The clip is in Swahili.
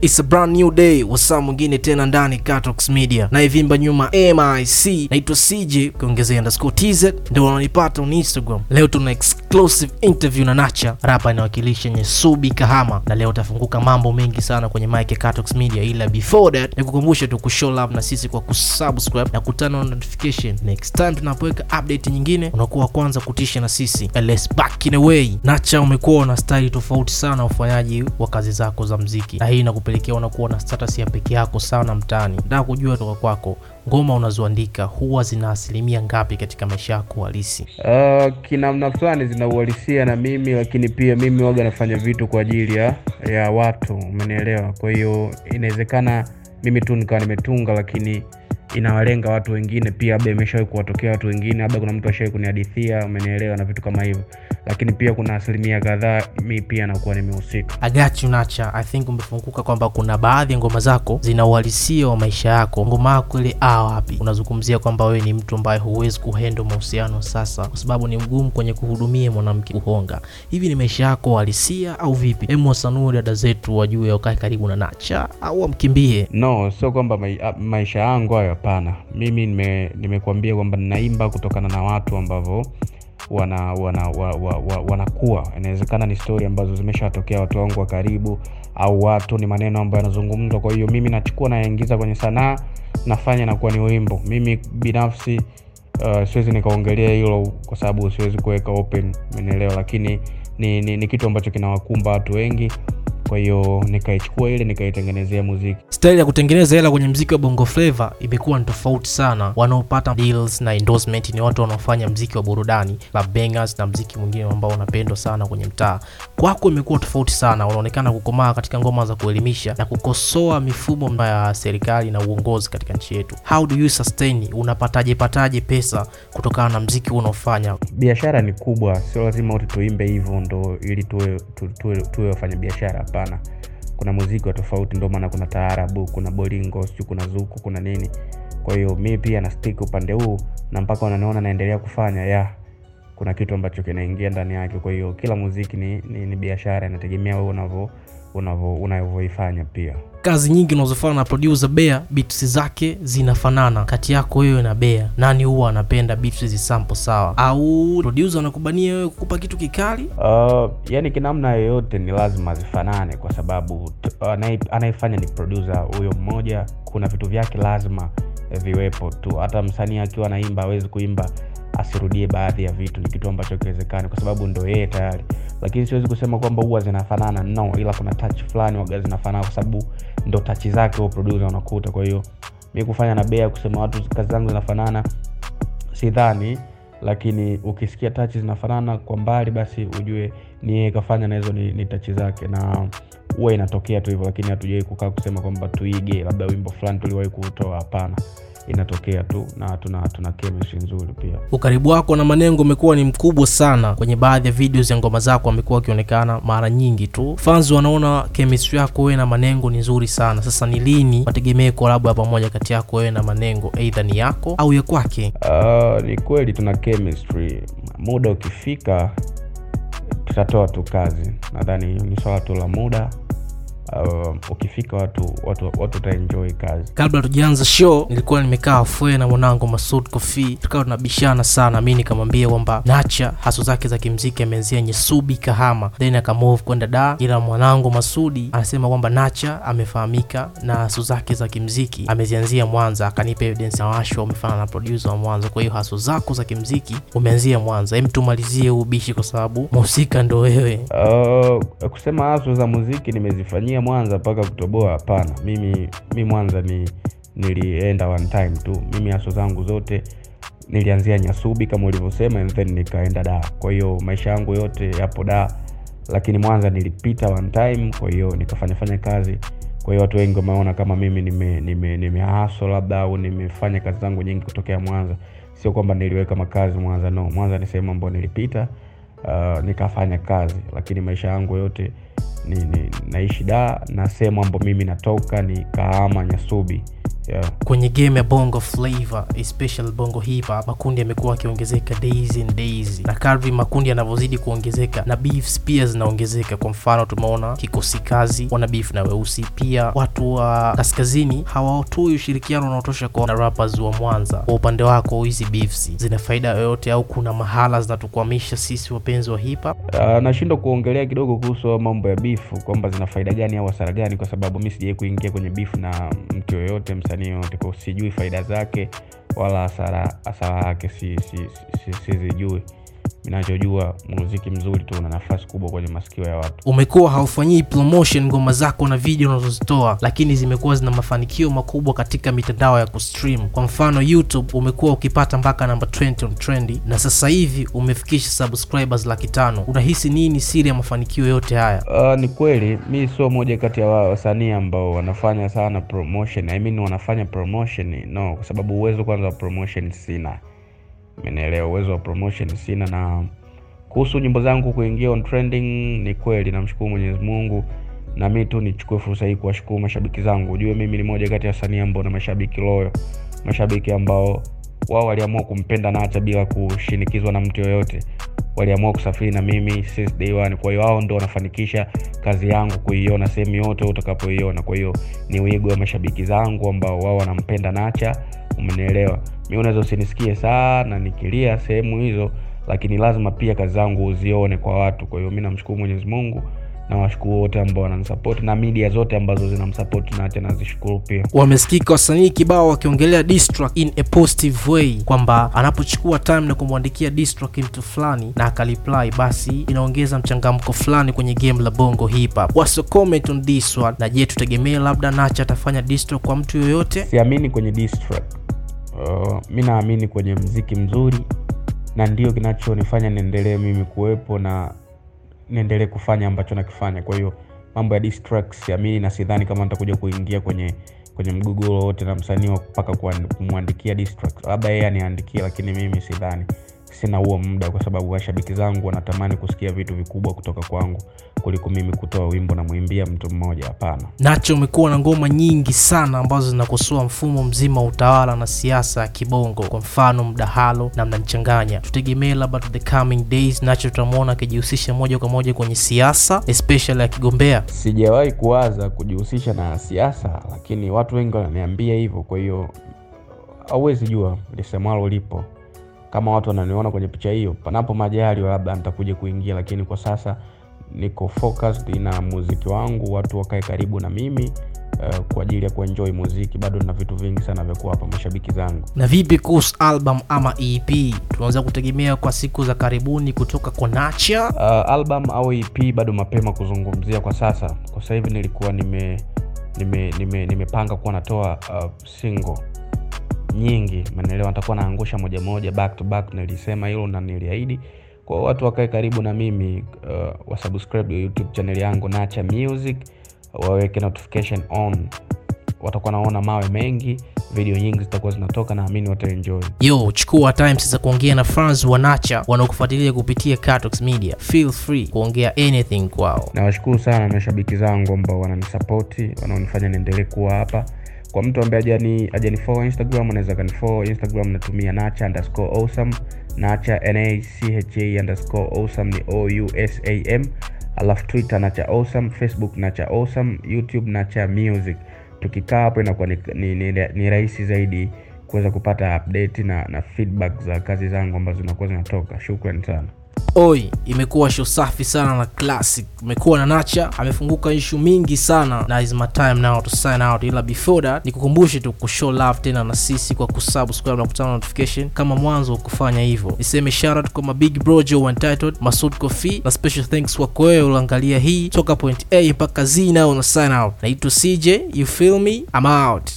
It's a brand new day, wasaa mwingine tena ndani Katox Media na ivimba nyuma MIC, naitwa CJ ukiongezea underscore TZ ndio wananipata on Instagram. Leo tuna exclusive interview na Nacha, rapa inawakilisha Nyesubi Kahama, na leo tafunguka mambo mengi sana kwenye mic ya Katox Media, ila before that nikukumbushe tu kushow love na sisi kwa kusubscribe na kutana na notification. Next time tunapoweka update nyingine unakuwa wa kwanza kutisha na sisi. And let's back in a way. Nacha, umekuwa na style tofauti sana ufanyaji wa kazi zako za mziki, na hii inakupelekea unakuwa na status ya peke yako sana mtaani. Nataka kujua toka kwako, ngoma unazoandika huwa zina asilimia ngapi katika maisha yako halisi? Uh, kinamna fulani zina uhalisia na mimi, lakini pia mimi waga nafanya vitu kwa ajili ya ya watu, umenielewa? Kwa hiyo inawezekana mimi tu nikawa nimetunga, lakini inawalenga watu wengine pia, labda imeshawahi kuwatokea watu wengine, labda kuna mtu ashawahi kunihadithia, umenielewa, na vitu kama hivyo, lakini pia kuna asilimia kadhaa mi pia nakuwa nimehusika. I Nacha, I think umefunguka kwamba kuna baadhi ya ngoma zako zina uhalisia wa maisha yako. Ngoma yako ile a wapi, unazungumzia kwamba wewe ni mtu ambaye huwezi kuhendo mahusiano sasa, kwa sababu ni mgumu kwenye kuhudumia mwanamke kuhonga. Hivi ni maisha yako halisia au vipi? Hebu wasanue dada zetu wajue, wakae karibu na Nacha au wamkimbie. No, sio kwamba mai, maisha yangu hayo, hapana. Mimi nime- nimekuambia kwamba ninaimba kutokana na watu ambavyo wana wana wa, wa, wa, wanakuwa. Inawezekana ni stori ambazo zimeshawatokea watu wangu wa karibu, au watu ni maneno ambayo yanazungumzwa. Kwa hiyo mimi nachukua nayaingiza kwenye sanaa, nafanya nakuwa ni wimbo. Mimi binafsi uh, siwezi nikaongelea hilo kwa sababu siwezi kuweka open, umenielewa? Lakini ni, ni, ni kitu ambacho kinawakumba watu wengi, kwa hiyo nikaichukua ile nikaitengenezea muziki. Staili ya kutengeneza hela kwenye mziki wa Bongo Flava imekuwa ni tofauti sana. Wanaopata deals na endorsement ni watu wanaofanya mziki wa burudani, bangers na mziki mwingine ambao unapendwa sana kwenye mtaa. Kwako imekuwa tofauti sana, unaonekana kukomaa katika ngoma za kuelimisha na kukosoa mifumo ya serikali na uongozi katika nchi yetu. How do you sustain? Unapataje pataje pesa kutokana na mziki unaofanya? Biashara ni kubwa, sio lazima wote tuimbe hivyo ndo ili tuwe tu- tuwe, tuwe wafanya biashara. Hapana, kuna muziki wa tofauti, ndio maana kuna taarabu, kuna bolingo, sijui kuna zuku, kuna nini. Kwa hiyo mi pia na stick upande huu, na mpaka wananiona naendelea kufanya ya kuna kitu ambacho kinaingia ndani yake. Kwa hiyo kila muziki ni, ni, ni biashara, inategemea wewe unavyo unavyoifanya pia. kazi nyingi unazofanya na producer Bea, beats zake zinafanana kati yako wewe na Bea. Nani huwa anapenda beats zisampo sawa, au producer anakubania wewe kukupa kitu kikali? Uh, yani kinamna yoyote ni lazima zifanane kwa sababu anayefanya ni producer huyo mmoja. Kuna vitu vyake lazima viwepo tu. Hata msanii akiwa anaimba awezi kuimba asirudie baadhi ya vitu, ni kitu ambacho kiwezekani kwa sababu ndo yeye tayari. Lakini siwezi kusema kwamba huwa zinafanana no, ila kuna touch fulani waga zinafanana kwa sababu ndo touch zake huo producer unakuta. Kwa hiyo mi kufanya na Bea kusema watu kazi zangu zinafanana sidhani lakini ukisikia tachi zinafanana kwa mbali basi ujue ni yeye kafanya na hizo ni, ni tachi zake. Na huwa inatokea tu hivyo lakini hatujawai kukaa kusema kwamba tuige labda wimbo fulani tuliwahi kuutoa hapana inatokea tu na tuna tuna chemistry nzuri pia Ukaribu wako na Manengo umekuwa ni mkubwa sana kwenye baadhi ya videos ya ngoma zako, amekuwa wakionekana mara nyingi tu. Fans wanaona chemistry yako wewe na Manengo ni nzuri sana. Sasa ni lini wategemee kolabo ya pamoja kati yako wewe na Manengo, aidha ni yako au ya kwake? Uh, ni kweli tuna chemistry. Muda ukifika tutatoa tu kazi, nadhani ni swala tu la muda. Uh, ukifika watu watu watu wataenjoy kazi. Kabla tujaanza show, nilikuwa nimekaa fwe na mwanangu Masud Kofi, tukawa tunabishana sana. Mi nikamwambia kwamba Nacha haso zake za kimziki ameanzia Nyesubi Kahama, then akamove kwenda da, ila mwanangu Masudi anasema kwamba Nacha amefahamika na haso zake za kimziki amezianzia Mwanza. Akanipa evidence na Washwa umefana na producer wa Mwanza, kwa hiyo haso zako za kimziki umeanzia Mwanza. Hem, tumalizie ubishi kwa sababu mhusika ndo wewe. Uh, kusema haso za muziki nimezifanyia Mwanza mpaka kutoboa, hapana. Mimi mi Mwanza ni nilienda one time tu. Mimi haso zangu zote nilianzia Nyasubi kama ulivyosema, and then nikaenda da. Kwa hiyo maisha yangu yote yapo da, lakini Mwanza nilipita one time, kwa hiyo nikafanyafanya kazi. Kwa hiyo watu wengi wameona kama mimi nime nime labda au nimefanya kazi zangu nyingi kutokea Mwanza. Sio kwamba niliweka makazi Mwanza, no. Mwanza ni sehemu ambayo nilipita uh, nikafanya kazi, lakini maisha yangu yote ni, ni naishi da na sehemu ambayo mimi natoka ni Kahama Nyasubi, yeah. kwenye game ya bongo flavor especially bongo hip hop makundi yamekuwa yakiongezeka days and days. Na kadri makundi yanavyozidi kuongezeka na beefs pia zinaongezeka. Kwa mfano tumeona kikosi kazi wana beef na weusi. Pia watu wa kaskazini hawatoi ushirikiano unaotosha kwa na rappers wa mwanza. Kwa upande wako hizi beefs zina faida yoyote au kuna mahala zinatukwamisha sisi wapenzi wa hip hop? Uh, nashindwa kuongelea kidogo kuhusu mambo ya bifu kwamba zina faida gani au hasara gani, kwa sababu mi sijai kuingia kwenye beef na mtu yoyote, msanii yoyote, kwao, sijui faida zake wala hasara yake yake, si si, si, si, sizijui. Ninachojua muziki mzuri tu una nafasi kubwa kwenye masikio ya watu. umekuwa haufanyii promotion ngoma zako na video unazozitoa lakini zimekuwa zina mafanikio makubwa katika mitandao ya kustream. Kwa mfano youtube umekuwa ukipata mpaka namba 20 on trendy na sasa hivi umefikisha subscribers laki tano. Unahisi nini siri ya mafanikio yote haya? Uh, ni kweli mi sio moja kati ya wasanii ambao wanafanya sana promotion. I mean wanafanya promotion no, kwa sababu uwezo kwanza wa promotion sina, umenielewa? Uwezo wa promotion sina. Na kuhusu nyimbo zangu kuingia on trending, ni kweli, namshukuru Mwenyezi Mungu, na mi tu nichukue fursa hii kuwashukuru mashabiki zangu. Ujue mimi ni moja kati ya wasanii ambao na mashabiki loyo, mashabiki ambao wao waliamua kumpenda Nacha bila kushinikizwa na mtu yoyote waliamua kusafiri na mimi since day one. Kwa hiyo hao ndo wanafanikisha kazi yangu kuiona sehemu yote utakapoiona. Kwa hiyo ni wigo wa mashabiki zangu ambao wao wanampenda Nacha, umenielewa? Mi unaweza usinisikie sana nikilia sehemu hizo, lakini lazima pia kazi zangu uzione kwa watu. Kwa hiyo mi namshukuru Mwenyezi Mungu na washukuru wote ambao wananisapoti na media zote ambazo zinamsapoti Nacha nazishukuru pia. wamesikika wasanii kibao wakiongelea in a positive way kwamba anapochukua time na kumwandikia mtu fulani na akaliply basi inaongeza mchangamko fulani kwenye game la bongo hip hop what's comment on this one na je tutegemee labda nacha atafanya kwa mtu yoyote siamini kwenye diss track. Uh, mi naamini kwenye mziki mzuri na ndio kinachonifanya niendelee mimi kuwepo na niendelee kufanya ambacho nakifanya. Kwa hiyo mambo ya diss track siamini, na sidhani kama nitakuja kuingia kwenye kwenye mgogoro wote na msanii mpaka kumwandikia. Labda yeye aniandikie, lakini mimi sidhani, sina huo muda, kwa sababu washabiki zangu wanatamani kusikia vitu vikubwa kutoka kwangu kuliko mimi kutoa wimbo na mwimbia mtu mmoja. Hapana. nacho umekuwa na ngoma nyingi sana ambazo zinakosoa mfumo mzima wa utawala na siasa ya kibongo kwa mfano mdahalo na mnanichanganya tutegemee labda the coming days nacho tutamwona akijihusisha moja kwa moja kwenye siasa especially akigombea sijawahi kuwaza kujihusisha na siasa, lakini watu wengi wananiambia hivyo. Kwa hiyo hauwezi jua lisemalo lipo. Kama watu wananiona kwenye picha hiyo, panapo majali labda nitakuja kuingia, lakini kwa sasa niko focused na muziki wangu, watu wakae karibu na mimi uh, kwa ajili ya kuenjoy muziki. Bado nina vitu vingi sana vya kuwapa mashabiki zangu. na vipi kuhusu album ama ep tunaweza kutegemea kwa siku za karibuni kutoka kwa nacha uh, album au EP bado mapema kuzungumzia kwa sasa. Kwa sasa hivi nilikuwa nime nime nime nimepanga kuwa natoa uh, single nyingi, umeelewa? Nitakuwa naangusha moja moja back to back, nilisema hilo na niliahidi. Kwa watu wakae karibu na mimi uh, wasubscribe YouTube channel yangu Nacha Music, waweke notification on, watakuwa naona mawe mengi, video nyingi zitakuwa zinatoka, naamini wataenjoy. yo chukua time sasa kuongea na fans wa nacha wanaokufuatilia kupitia Catox media feel free kuongea anything kwao nawashukuru sana mashabiki zangu ambao wananisapoti wanaonifanya niendelee kuwa hapa kwa mtu ambaye ajani ajanifollow instagram anaweza kanifollow instagram natumia nacha underscore awesome. Nacha nacha underscore awesome ni ousam alafu twitter nacha awesome. Facebook nacha awesome. Youtube nacha music. Tukikaa hapo inakuwa ni, ni, ni, ni rahisi zaidi kuweza kupata update na, na feedback za kazi zangu ambazo zinakuwa zinatoka. Shukran sana oi imekuwa show safi sana na classic. Imekuwa na nacha amefunguka ishu mingi sana na is my time now to sign out. Ila before that nikukumbushe tu kushow love tena na sisi kwa kusubscribe na kutana notification. Kama mwanzo wa kufanya hivyo niseme shoutout kwa mabig bro Joe Untitled Masud Kofi na special thanks kwako wewe uliangalia hii toka point A mpaka Z nao na sign out. Naitwa CJ you feel me? I'm out